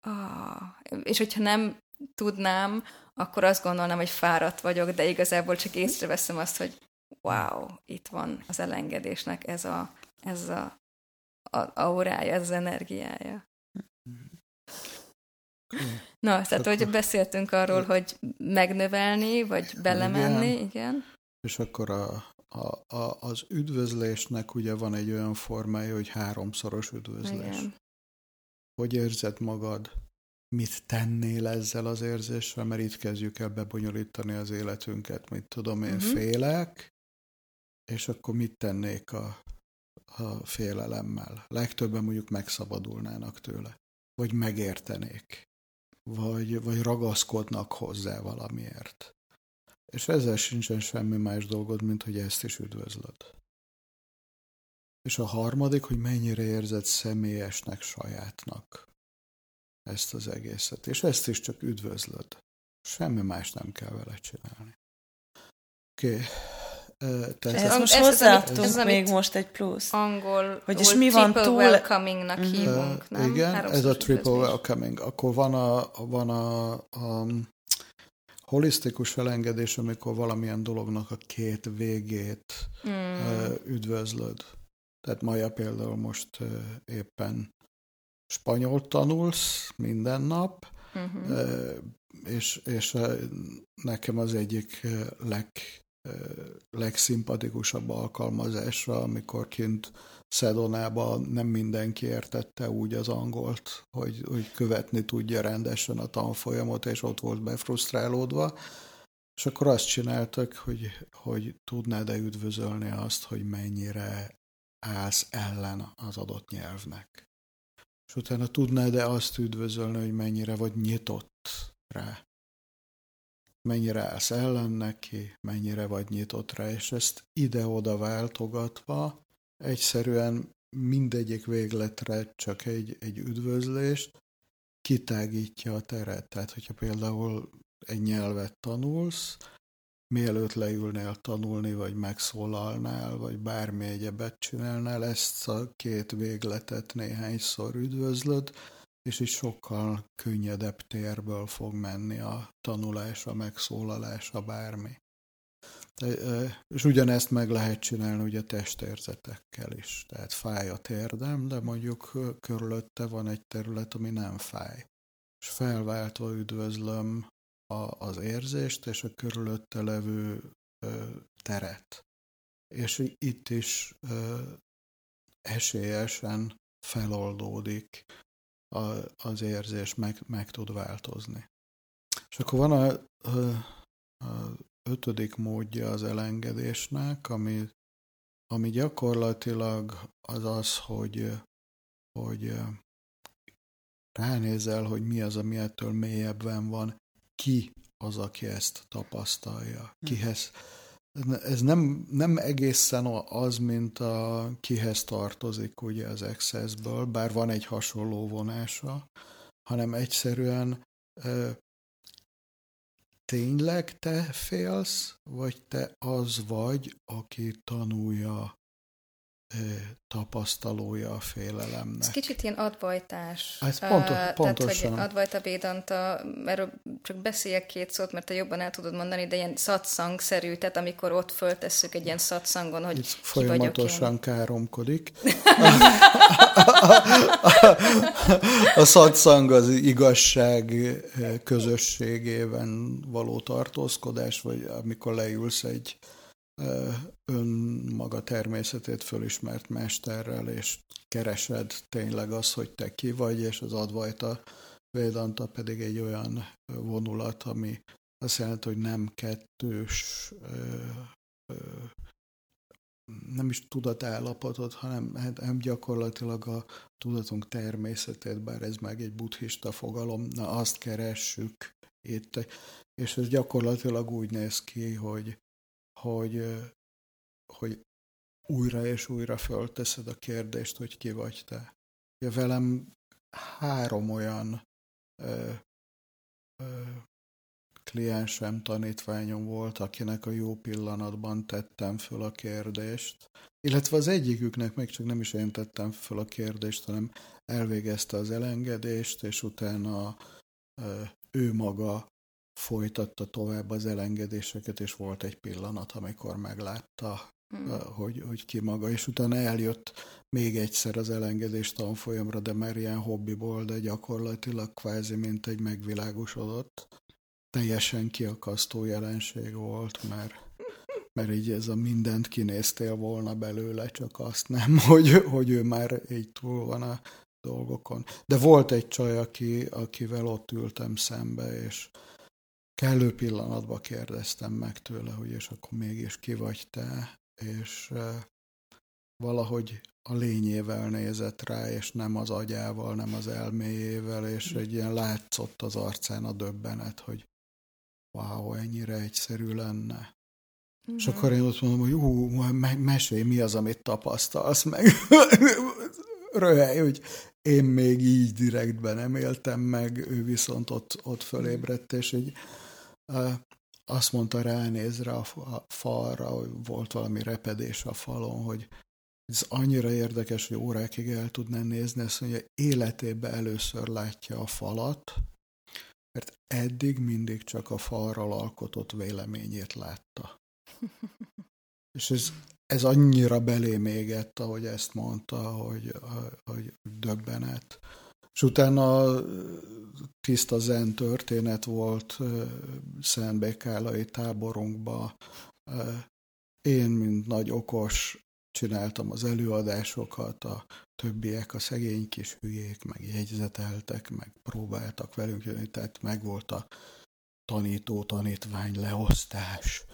ah, és hogyha nem tudnám, akkor azt gondolnám, hogy fáradt vagyok, de igazából csak észreveszem azt, hogy wow, itt van az elengedésnek ez a, ez a, a aurája, ez az energiája. Na, tehát akkor... hogy beszéltünk arról, hogy megnövelni, vagy belemenni, igen. igen. És akkor a, a, a, az üdvözlésnek ugye van egy olyan formája, hogy háromszoros üdvözlés. Igen. Hogy érzed magad? Mit tennél ezzel az érzéssel? Mert itt kezdjük el bebonyolítani az életünket. Mit tudom, én uh-huh. félek, és akkor mit tennék a, a félelemmel? Legtöbben mondjuk megszabadulnának tőle, vagy megértenék, vagy, vagy ragaszkodnak hozzá valamiért. És ezzel sincsen semmi más dolgod, mint hogy ezt is üdvözlöd. És a harmadik, hogy mennyire érzed személyesnek, sajátnak ezt az egészet. És ezt is csak üdvözlöd. Semmi más nem kell vele csinálni. Oké. Okay. Tehát ez, most hozzáadtunk ez, még most egy plusz. Angol, hogy mi van túl... welcomingnak uh-huh. hívunk, nem? Igen, Háromszor ez a triple welcoming. Akkor van a, van a, a holisztikus elengedés, amikor valamilyen dolognak a két végét mm. üdvözlöd. Tehát Maja például most éppen spanyol tanulsz minden nap, uh-huh. és, és nekem az egyik leg, legszimpatikusabb alkalmazásra, amikor kint Szedonában nem mindenki értette úgy az angolt, hogy, hogy követni tudja rendesen a tanfolyamot, és ott volt befrusztrálódva. És akkor azt csináltak, hogy, hogy tudnád-e üdvözölni azt, hogy mennyire állsz ellen az adott nyelvnek. És utána tudnád-e azt üdvözölni, hogy mennyire vagy nyitott rá. Mennyire állsz ellen neki, mennyire vagy nyitott rá, és ezt ide-oda váltogatva egyszerűen mindegyik végletre csak egy, egy üdvözlést kitágítja a teret. Tehát, hogyha például egy nyelvet tanulsz, mielőtt leülnél tanulni, vagy megszólalnál, vagy bármi egyebet csinálnál, ezt a két végletet néhányszor üdvözlöd, és így sokkal könnyedebb térből fog menni a tanulás, a megszólalás, a bármi. És ugyanezt meg lehet csinálni ugye testérzetekkel is. Tehát fáj a térdem, de mondjuk körülötte van egy terület, ami nem fáj. És felváltva üdvözlöm a, az érzést és a körülötte levő ö, teret. És itt is ö, esélyesen feloldódik a, az érzés, meg, meg tud változni. És akkor van a, a, a ötödik módja az elengedésnek, ami, ami gyakorlatilag az az, hogy, hogy ránézel, hogy mi az, ami ettől mélyebben van, ki az, aki ezt tapasztalja, hm. kihez. Ez nem, nem egészen az, mint a kihez tartozik ugye az Accessből, bár van egy hasonló vonása, hanem egyszerűen tényleg te félsz, vagy te az vagy, aki tanulja, tapasztalója a félelemnek. Ez kicsit ilyen advajtás. Ez pontos, uh, pontosan. Tehát, hogy advajta Védanta, erről csak beszéljek két szót, mert te jobban el tudod mondani, de ilyen szatszang-szerű, tehát amikor ott föltesszük egy ilyen szatszangon, hogy Itt ki folyamatosan káromkodik. a szatszang az igazság közösségében való tartózkodás, vagy amikor leülsz egy önmaga természetét fölismert mesterrel, és keresed tényleg az, hogy te ki vagy, és az advajta Védanta pedig egy olyan vonulat, ami azt jelenti, hogy nem kettős, nem is tudatállapotot, hanem, hát, hanem gyakorlatilag a tudatunk természetét, bár ez meg egy buddhista fogalom, na azt keressük itt, és ez gyakorlatilag úgy néz ki, hogy hogy, hogy újra és újra fölteszed a kérdést, hogy ki vagy te. Ja, velem három olyan ö, ö, kliensem, tanítványom volt, akinek a jó pillanatban tettem föl a kérdést, illetve az egyiküknek még csak nem is én tettem föl a kérdést, hanem elvégezte az elengedést, és utána ő maga folytatta tovább az elengedéseket, és volt egy pillanat, amikor meglátta hmm. hogy, hogy ki maga, és utána eljött még egyszer az elengedés tanfolyamra, de már ilyen hobbiból, de gyakorlatilag kvázi mint egy megvilágosodott, teljesen kiakasztó jelenség volt, mert, mert így ez a mindent kinéztél volna belőle, csak azt nem, hogy, hogy ő már így túl van a dolgokon. De volt egy csaj, aki, akivel ott ültem szembe, és kellő pillanatban kérdeztem meg tőle, hogy és akkor mégis ki vagy te, és valahogy a lényével nézett rá, és nem az agyával, nem az elméjével, és egy ilyen látszott az arcán a döbbenet, hogy wow, ennyire egyszerű lenne. Mm-hmm. És akkor én ott mondom, hogy ú, mesélj, mi az, amit tapasztalsz meg. Röhely, hogy én még így direktben nem éltem meg, ő viszont ott, ott fölébredt, és így azt mondta ránézre a, falra, hogy volt valami repedés a falon, hogy ez annyira érdekes, hogy órákig el tudná nézni, azt mondja, életében először látja a falat, mert eddig mindig csak a falral alkotott véleményét látta. És ez, ez annyira belé mégett, ahogy ezt mondta, hogy, hogy döbbenet. És utána tiszta zen történet volt Szentbekálai táborunkba. Én, mint nagy okos, csináltam az előadásokat, a többiek, a szegény kis hülyék, meg jegyzeteltek, meg próbáltak velünk jönni, tehát megvolt a tanító-tanítvány leosztás.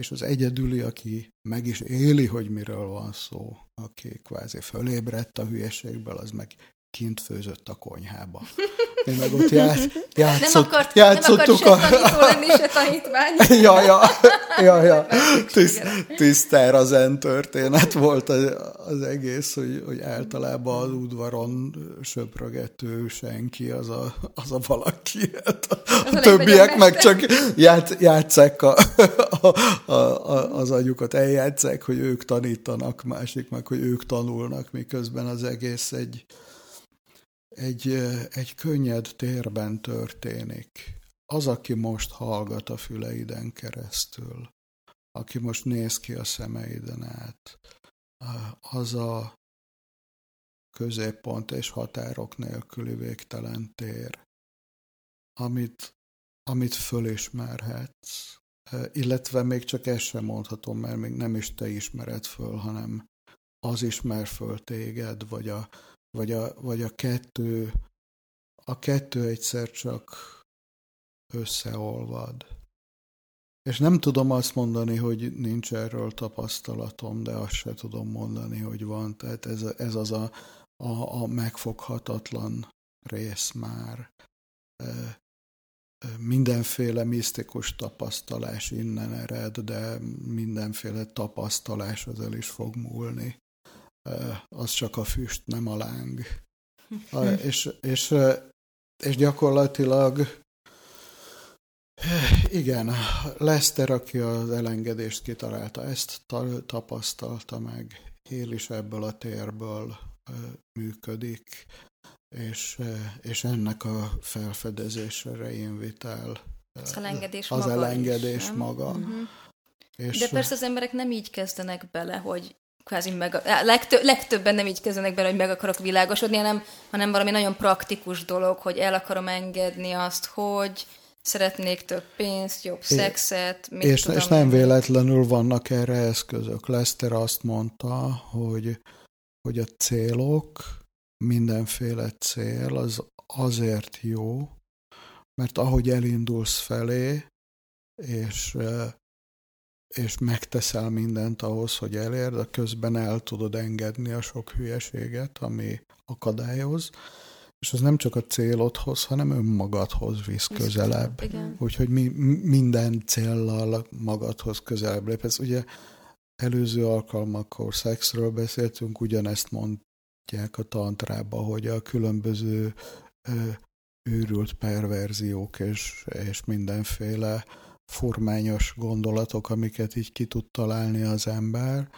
És az egyedüli, aki meg is éli, hogy miről van szó, aki kvázi fölébredt a hülyeségből, az meg kint főzött a konyhába. Én meg ott ját, játszott, nem akart, játszottuk nem akart se a... lenni, se tanítvány. ja, ja, ja, ja. Tiszt, tisztára zen történet volt az, az egész, hogy, hogy általában az udvaron söprögető senki, az a, az a valaki. Hát a, az a többiek meg csak ját, játszák a, a, a, a, az agyukat, eljátszák, hogy ők tanítanak, másik meg, hogy ők tanulnak, miközben az egész egy egy, egy könnyed térben történik. Az, aki most hallgat a füleiden keresztül, aki most néz ki a szemeiden át, az a középpont és határok nélküli végtelen tér, amit, amit fölismerhetsz. Illetve még csak ezt sem mondhatom, mert még nem is te ismered föl, hanem az ismer föl téged, vagy a, vagy a, vagy a kettő, a kettő egyszer csak összeolvad. És nem tudom azt mondani, hogy nincs erről tapasztalatom, de azt se tudom mondani, hogy van. Tehát ez, ez az a, a, a megfoghatatlan rész már. Mindenféle misztikus tapasztalás innen ered, de mindenféle tapasztalás az el is fog múlni az csak a füst, nem a láng. A, és, és, és gyakorlatilag igen, Lester, aki az elengedést kitalálta, ezt tapasztalta meg, él is ebből a térből működik, és, és ennek a felfedezésre invitál. Az elengedés az maga elengedés is, maga. Uh-huh. És De persze az emberek nem így kezdenek bele, hogy kvázi meg, legtö, legtöbben nem így kezdenek bele, hogy meg akarok világosodni, hanem, hanem valami nagyon praktikus dolog, hogy el akarom engedni azt, hogy szeretnék több pénzt, jobb é, szexet. Mit és, tudom és nem véletlenül vannak erre eszközök. Lester azt mondta, hogy, hogy a célok, mindenféle cél az azért jó, mert ahogy elindulsz felé, és és megteszel mindent ahhoz, hogy elérd, de közben el tudod engedni a sok hülyeséget, ami akadályoz, és az nem csak a célodhoz, hanem önmagadhoz visz közelebb. Igen. Úgyhogy mi, minden céllal magadhoz közelebb lépesz. Ugye előző alkalmakkor szexről beszéltünk, ugyanezt mondják a tantrába, hogy a különböző ö, őrült perverziók és, és mindenféle formányos gondolatok, amiket így ki tud találni az ember,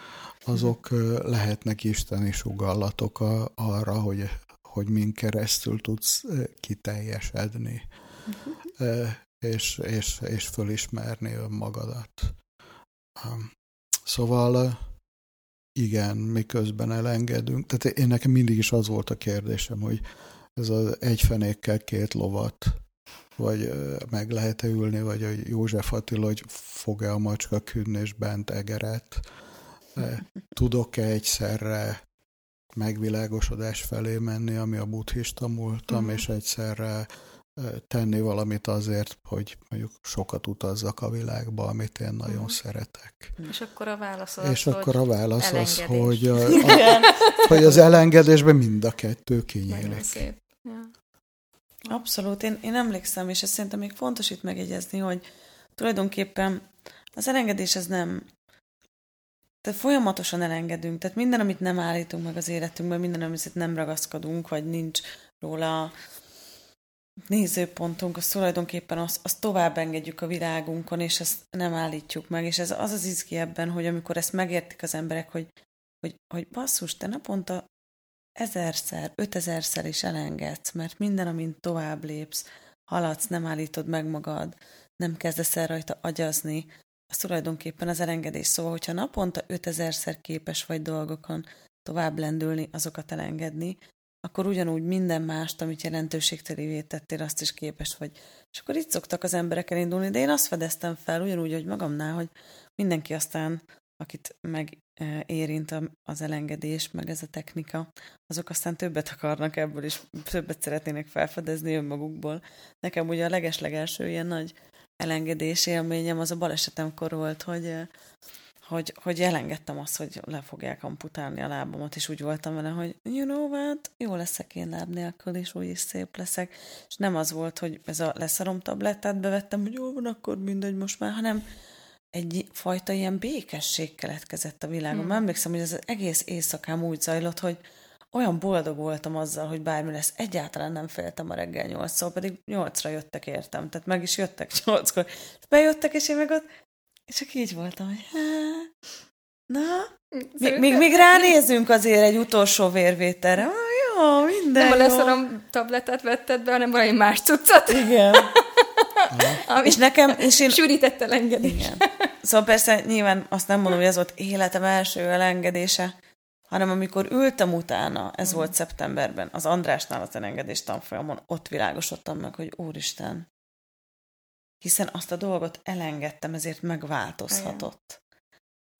azok lehetnek isteni sugallatok arra, hogy, hogy min keresztül tudsz kiteljesedni, uh-huh. és, és, és fölismerni önmagadat. Szóval igen, miközben elengedünk. Tehát én nekem mindig is az volt a kérdésem, hogy ez az egy fenékkel két lovat, vagy meg lehet-e ülni, vagy a József Attila, hogy fog-e a macska künni és bent egeret. Tudok-e egyszerre megvilágosodás felé menni, ami a buddhista múltam, uh-huh. és egyszerre tenni valamit azért, hogy mondjuk sokat utazzak a világba, amit én nagyon uh-huh. szeretek. És akkor a válasz az, És akkor a válasz az, hogy, a, a, hogy az elengedésben mind a kettő kinyílik. Ja. Abszolút, én, én emlékszem, és ezt szerintem még fontos itt megjegyezni, hogy tulajdonképpen az elengedés ez nem tehát folyamatosan elengedünk, tehát minden, amit nem állítunk meg az életünkben, minden, amit nem ragaszkodunk, vagy nincs róla nézőpontunk, az tulajdonképpen azt, az tovább engedjük a világunkon, és ezt nem állítjuk meg, és ez az az izgi ebben, hogy amikor ezt megértik az emberek, hogy, hogy, hogy basszus, te naponta ezerszer, ötezerszer is elengedsz, mert minden, amint tovább lépsz, haladsz, nem állítod meg magad, nem kezdesz el rajta agyazni, az tulajdonképpen az elengedés. Szóval, hogyha naponta ötezerszer képes vagy dolgokon tovább lendülni, azokat elengedni, akkor ugyanúgy minden mást, amit jelentőségtelévé tettél, azt is képes vagy. És akkor itt szoktak az emberek elindulni, de én azt fedeztem fel, ugyanúgy, hogy magamnál, hogy mindenki aztán, akit megérint az elengedés, meg ez a technika, azok aztán többet akarnak ebből, és többet szeretnének felfedezni önmagukból. Nekem ugye a legeslegelső ilyen nagy elengedés élményem az a balesetemkor volt, hogy hogy, hogy elengedtem azt, hogy le fogják amputálni a lábamat, és úgy voltam vele, hogy you know what, jó leszek én láb nélkül, és úgy is szép leszek. És nem az volt, hogy ez a leszarom tablettát bevettem, hogy jó van, akkor mindegy most már, hanem egy fajta ilyen békesség keletkezett a világon. Hmm. Emlékszem, hogy ez az egész éjszakám úgy zajlott, hogy olyan boldog voltam azzal, hogy bármi lesz. Egyáltalán nem féltem a reggel nyolcszor, pedig nyolcra jöttek értem. Tehát meg is jöttek nyolckor. Bejöttek, és én meg ott és csak így voltam, hogy na, még, még, még ránézzünk azért egy utolsó vérvételre. Ah, jó, minden Nem a leszarom tabletet vetted be, hanem valami más cuccot. Igen. Ami és nekem, és én... Sűrített elengedés. Igen. Szóval persze nyilván azt nem mondom, hogy ez volt életem első elengedése, hanem amikor ültem utána, ez mm. volt szeptemberben, az Andrásnál az elengedés tanfolyamon, ott világosodtam meg, hogy úristen, hiszen azt a dolgot elengedtem, ezért megváltozhatott. Igen.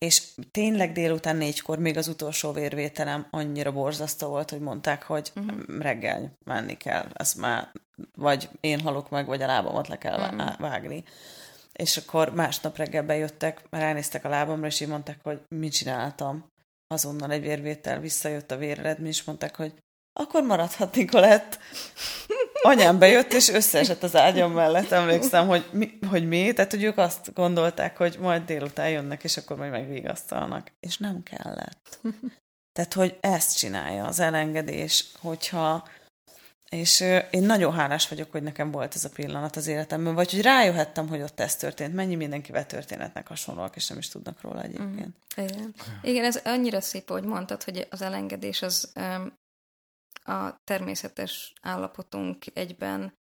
És tényleg délután négykor, még az utolsó vérvételem annyira borzasztó volt, hogy mondták, hogy uh-huh. reggel menni kell. Ez már vagy én halok meg, vagy a lábamat le kell uh-huh. vágni. És akkor másnap reggel bejöttek, ránéztek a lábamra, és így mondták, hogy mit csináltam. Azonnal egy vérvétel visszajött a véreredmény, és mondták, hogy akkor maradhat Nikolett anyám bejött, és összeesett az ágyam mellett, emlékszem, hogy mi, hogy mi, tehát hogy ők azt gondolták, hogy majd délután jönnek, és akkor majd megvigasztalnak. És nem kellett. Tehát, hogy ezt csinálja az elengedés, hogyha és én nagyon hálás vagyok, hogy nekem volt ez a pillanat az életemben, vagy hogy rájöhettem, hogy ott ez történt. Mennyi mindenkivel történetnek hasonlóak, és nem is tudnak róla egyébként. Mm, igen. igen, ez annyira szép, hogy mondtad, hogy az elengedés az a természetes állapotunk egyben,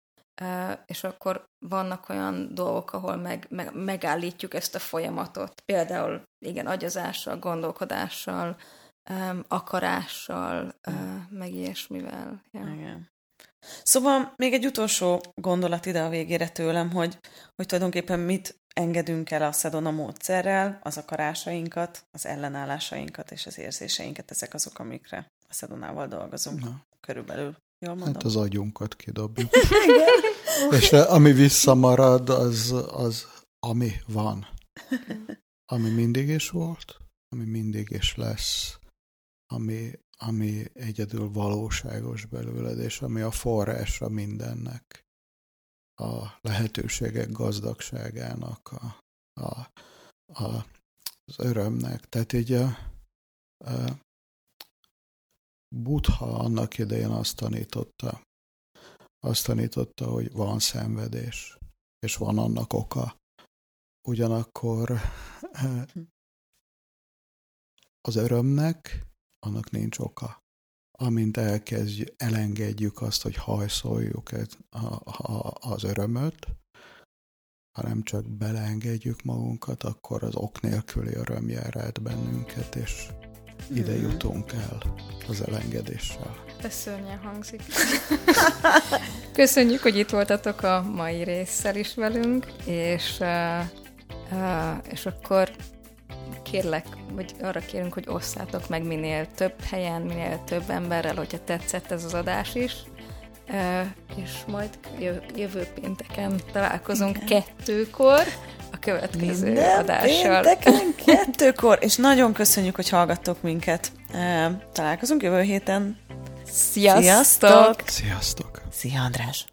és akkor vannak olyan dolgok, ahol meg, meg, megállítjuk ezt a folyamatot. Például, igen, agyazással, gondolkodással, akarással, meg ilyesmivel. Ja. Igen. Szóval még egy utolsó gondolat ide a végére tőlem, hogy, hogy tulajdonképpen mit engedünk el a Sedona módszerrel, az akarásainkat, az ellenállásainkat és az érzéseinket, ezek azok, amikre a Sedonával dolgozunk. Na körülbelül. Jól mondom? Hát az agyunkat kidobjuk. És ami visszamarad, az, az ami van. Ami mindig is volt, ami mindig is lesz, ami, ami egyedül valóságos belőled, és ami a forrása mindennek, a lehetőségek gazdagságának, a, a, a, az örömnek. Tehát így a, a, Buddha annak idején azt tanította, azt tanította, hogy van szenvedés, és van annak oka. Ugyanakkor az örömnek annak nincs oka. Amint elkezdjük, elengedjük azt, hogy hajszoljuk az örömöt, hanem csak beleengedjük magunkat, akkor az ok nélküli öröm jár át bennünket, és ide mm. jutunk el az elengedéssel. De szörnyen hangzik. Köszönjük, hogy itt voltatok a mai résszel is velünk, és, uh, uh, és akkor kérlek, vagy arra kérünk, hogy osszátok meg minél több helyen, minél több emberrel, hogyha tetszett ez az adás is. Uh, és majd jövő pénteken találkozunk Igen. kettőkor a következő Minden adással. pénteken kettőkor, és nagyon köszönjük, hogy hallgattok minket. Uh, találkozunk jövő héten. Sziasztok! Sziasztok! Szia, András!